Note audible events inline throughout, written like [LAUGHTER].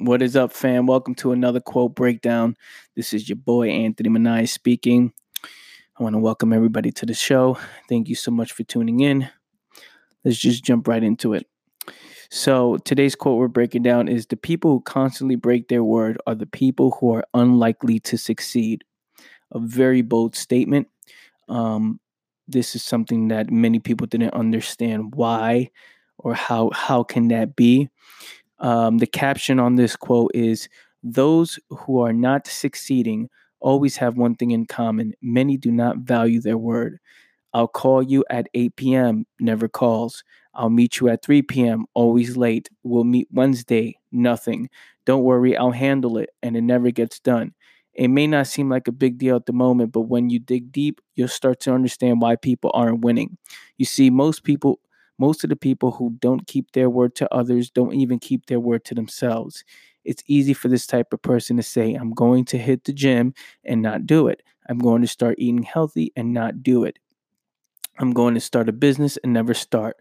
What is up, fam? Welcome to another quote breakdown. This is your boy Anthony Manai speaking. I want to welcome everybody to the show. Thank you so much for tuning in. Let's just jump right into it. So, today's quote we're breaking down is The people who constantly break their word are the people who are unlikely to succeed. A very bold statement. Um, this is something that many people didn't understand why or how how can that be um, the caption on this quote is Those who are not succeeding always have one thing in common many do not value their word. I'll call you at 8 p.m., never calls. I'll meet you at 3 p.m., always late. We'll meet Wednesday, nothing. Don't worry, I'll handle it, and it never gets done. It may not seem like a big deal at the moment, but when you dig deep, you'll start to understand why people aren't winning. You see, most people most of the people who don't keep their word to others don't even keep their word to themselves. It's easy for this type of person to say, I'm going to hit the gym and not do it. I'm going to start eating healthy and not do it. I'm going to start a business and never start.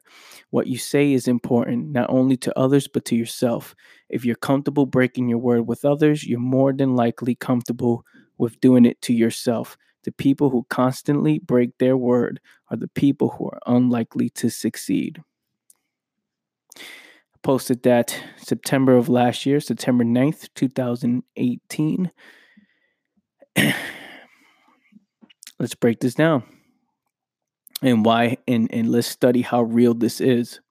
What you say is important, not only to others, but to yourself. If you're comfortable breaking your word with others, you're more than likely comfortable with doing it to yourself. The people who constantly break their word are the people who are unlikely to succeed. I posted that September of last year, September 9th, 2018. [CLEARS THROAT] let's break this down and why and, and let's study how real this is.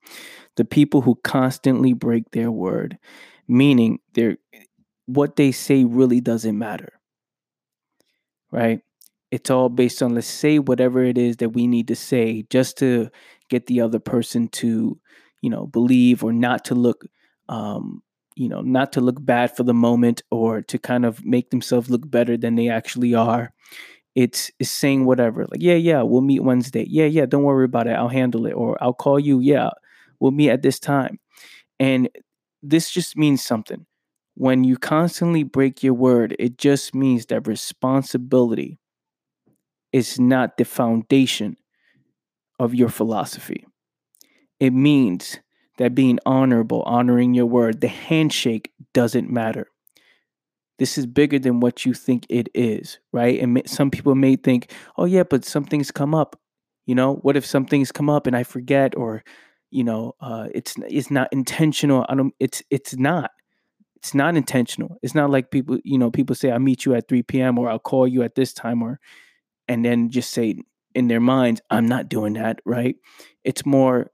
The people who constantly break their word, meaning they what they say really doesn't matter. Right? It's all based on let's say whatever it is that we need to say just to get the other person to you know believe or not to look um you know not to look bad for the moment or to kind of make themselves look better than they actually are. It's, it's saying whatever like yeah yeah we'll meet wednesday. Yeah yeah don't worry about it. I'll handle it or i'll call you. Yeah we'll meet at this time. And this just means something. When you constantly break your word it just means that responsibility is not the foundation of your philosophy. It means that being honorable, honoring your word, the handshake doesn't matter. This is bigger than what you think it is, right? And some people may think, oh, yeah, but something's come up. You know, what if something's come up and I forget or, you know, uh, it's it's not intentional. I don't. It's it's not. It's not intentional. It's not like people, you know, people say I'll meet you at 3 p.m. or I'll call you at this time or and then just say in their minds, I'm not doing that, right? It's more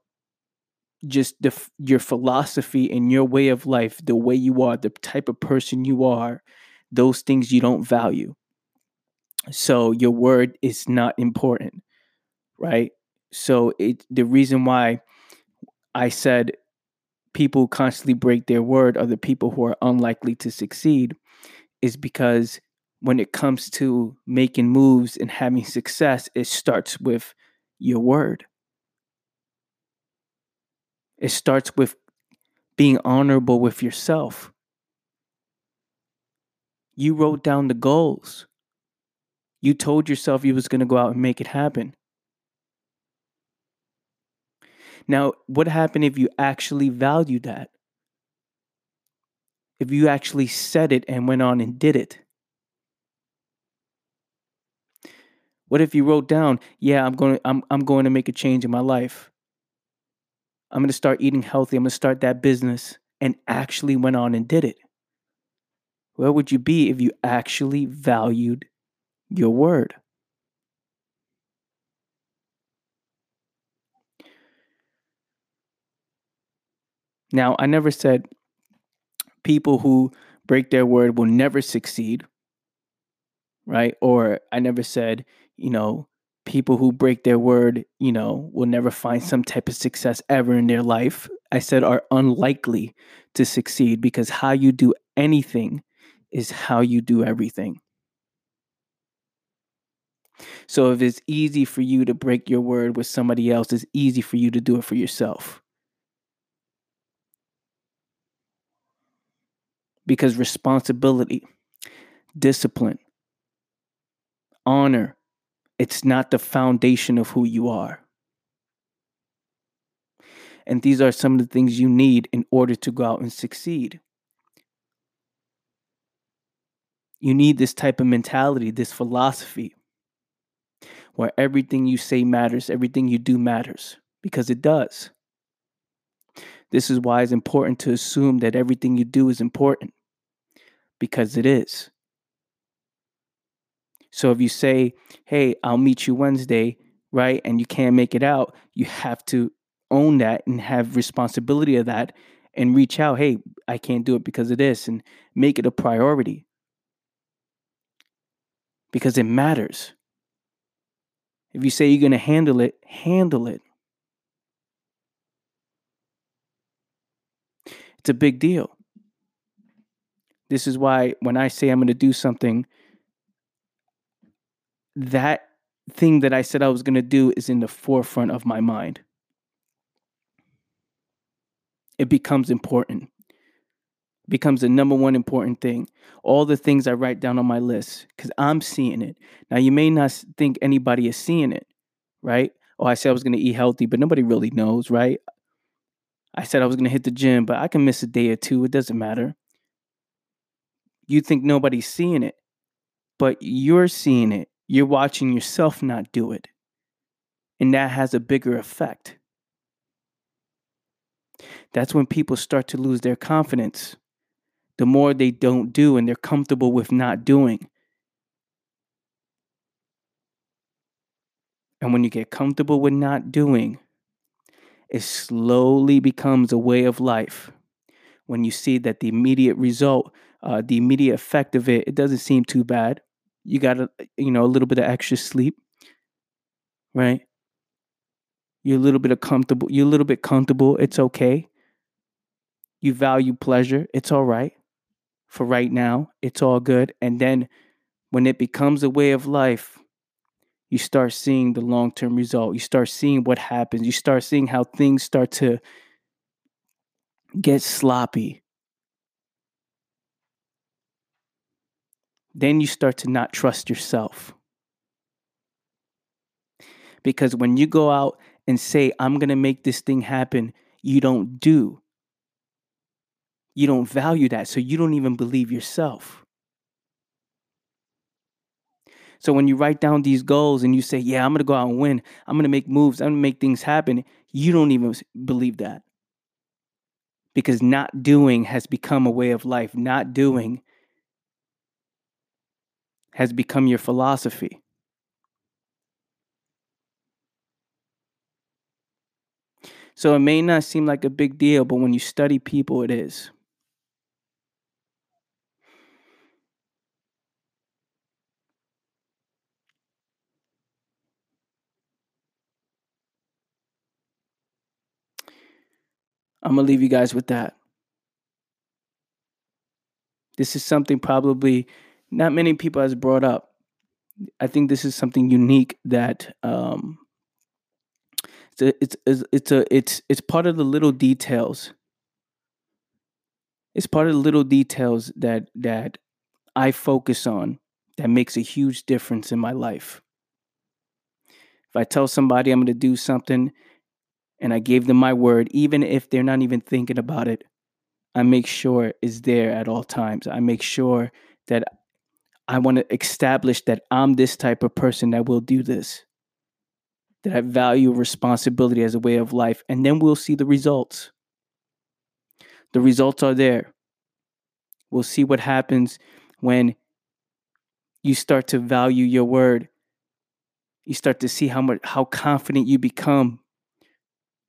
just the your philosophy and your way of life, the way you are, the type of person you are, those things you don't value. So your word is not important, right? So it the reason why I said people constantly break their word are the people who are unlikely to succeed is because when it comes to making moves and having success, it starts with your word. It starts with being honorable with yourself. You wrote down the goals. You told yourself you was going to go out and make it happen. Now, what happened if you actually valued that? If you actually said it and went on and did it? What if you wrote down, "Yeah, I'm going to I'm I'm going to make a change in my life. I'm going to start eating healthy. I'm going to start that business." And actually went on and did it. Where would you be if you actually valued your word? Now, I never said people who break their word will never succeed, right? Or I never said you know, people who break their word, you know, will never find some type of success ever in their life, I said are unlikely to succeed because how you do anything is how you do everything. So if it's easy for you to break your word with somebody else, it's easy for you to do it for yourself. Because responsibility, discipline, honor, it's not the foundation of who you are. And these are some of the things you need in order to go out and succeed. You need this type of mentality, this philosophy where everything you say matters, everything you do matters, because it does. This is why it's important to assume that everything you do is important, because it is. So if you say, hey, I'll meet you Wednesday, right, and you can't make it out, you have to own that and have responsibility of that and reach out, hey, I can't do it because of this, and make it a priority because it matters. If you say you're going to handle it, handle it. It's a big deal. This is why when I say I'm going to do something, that thing that I said I was going to do is in the forefront of my mind. It becomes important. It becomes the number one important thing. All the things I write down on my list because I'm seeing it. Now, you may not think anybody is seeing it, right? Oh, I said I was going to eat healthy, but nobody really knows, right? I said I was going to hit the gym, but I can miss a day or two. It doesn't matter. You think nobody's seeing it, but you're seeing it. You're watching yourself not do it. And that has a bigger effect. That's when people start to lose their confidence. The more they don't do and they're comfortable with not doing. And when you get comfortable with not doing, it slowly becomes a way of life. When you see that the immediate result, uh, the immediate effect of it, it doesn't seem too bad. You got a, you know, a little bit of extra sleep, right? You're a little bit of comfortable. You're a little bit comfortable. It's okay. You value pleasure. It's all right. For right now, it's all good. And then when it becomes a way of life, you start seeing the long term result. You start seeing what happens. You start seeing how things start to get sloppy. Then you start to not trust yourself. Because when you go out and say, I'm going to make this thing happen, you don't do. You don't value that. So you don't even believe yourself. So when you write down these goals and you say, "Yeah, I'm going to go out and win. I'm going to make moves. I'm going to make things happen." You don't even believe that. Because not doing has become a way of life. Not doing has become your philosophy. So it may not seem like a big deal, but when you study people, it is. I'm going to leave you guys with that. This is something probably not many people has brought up. I think this is something unique that um, it's a, it's it's a it's it's part of the little details. It's part of the little details that that I focus on that makes a huge difference in my life. If I tell somebody I'm going to do something and I gave them my word, even if they're not even thinking about it. I make sure is there at all times. I make sure that I want to establish that I'm this type of person that will do this, that I value responsibility as a way of life, and then we'll see the results. The results are there. We'll see what happens when you start to value your word. You start to see how much how confident you become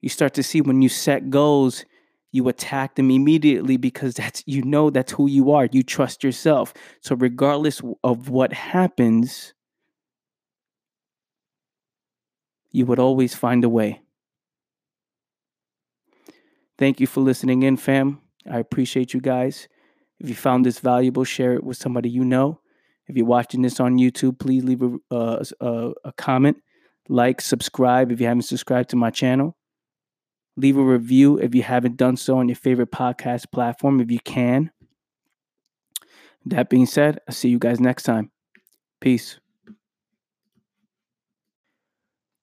you start to see when you set goals, you attack them immediately because that's you know that's who you are. You trust yourself. So regardless of what happens, you would always find a way. Thank you for listening in, fam. I appreciate you guys. If you found this valuable, share it with somebody you know. If you're watching this on YouTube, please leave a, uh, a, a comment, like, subscribe if you haven't subscribed to my channel. Leave a review if you haven't done so on your favorite podcast platform, if you can. That being said, I'll see you guys next time. Peace.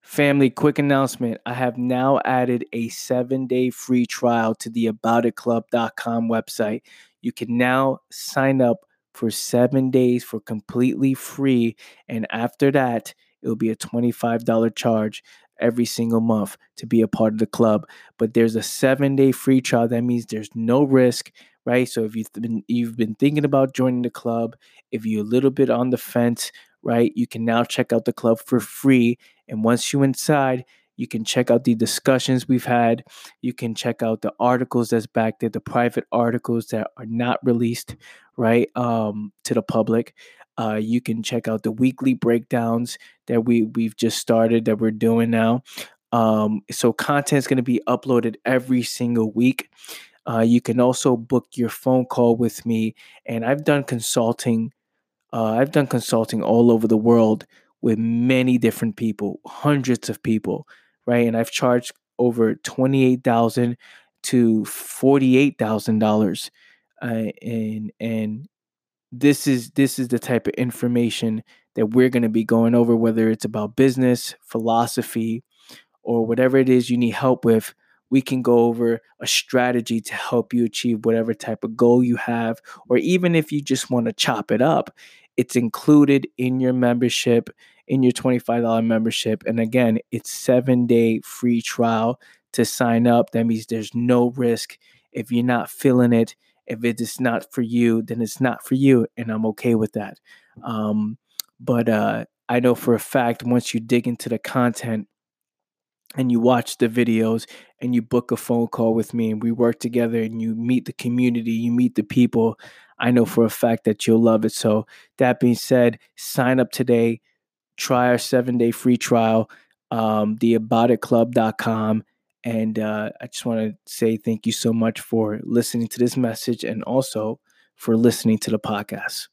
Family, quick announcement. I have now added a seven day free trial to the aboutitclub.com website. You can now sign up for seven days for completely free. And after that, it'll be a $25 charge every single month to be a part of the club. But there's a seven day free trial. That means there's no risk, right? So if you've been you've been thinking about joining the club, if you're a little bit on the fence, right, you can now check out the club for free. And once you're inside, you can check out the discussions we've had. You can check out the articles that's back there, the private articles that are not released, right, um, to the public. Uh, you can check out the weekly breakdowns that we we've just started that we're doing now. Um, so content is going to be uploaded every single week. Uh, you can also book your phone call with me, and I've done consulting. Uh, I've done consulting all over the world with many different people, hundreds of people, right? And I've charged over twenty-eight thousand to forty-eight thousand uh, dollars, and and this is this is the type of information that we're going to be going over, whether it's about business, philosophy, or whatever it is you need help with we can go over a strategy to help you achieve whatever type of goal you have, or even if you just want to chop it up, it's included in your membership, in your $25 membership. And again, it's seven day free trial to sign up. That means there's no risk. If you're not feeling it, if it is not for you, then it's not for you. And I'm okay with that. Um, but uh, I know for a fact once you dig into the content, and you watch the videos and you book a phone call with me and we work together and you meet the community, you meet the people, I know for a fact that you'll love it. So, that being said, sign up today, try our seven day free trial, um. And uh, I just want to say thank you so much for listening to this message and also for listening to the podcast.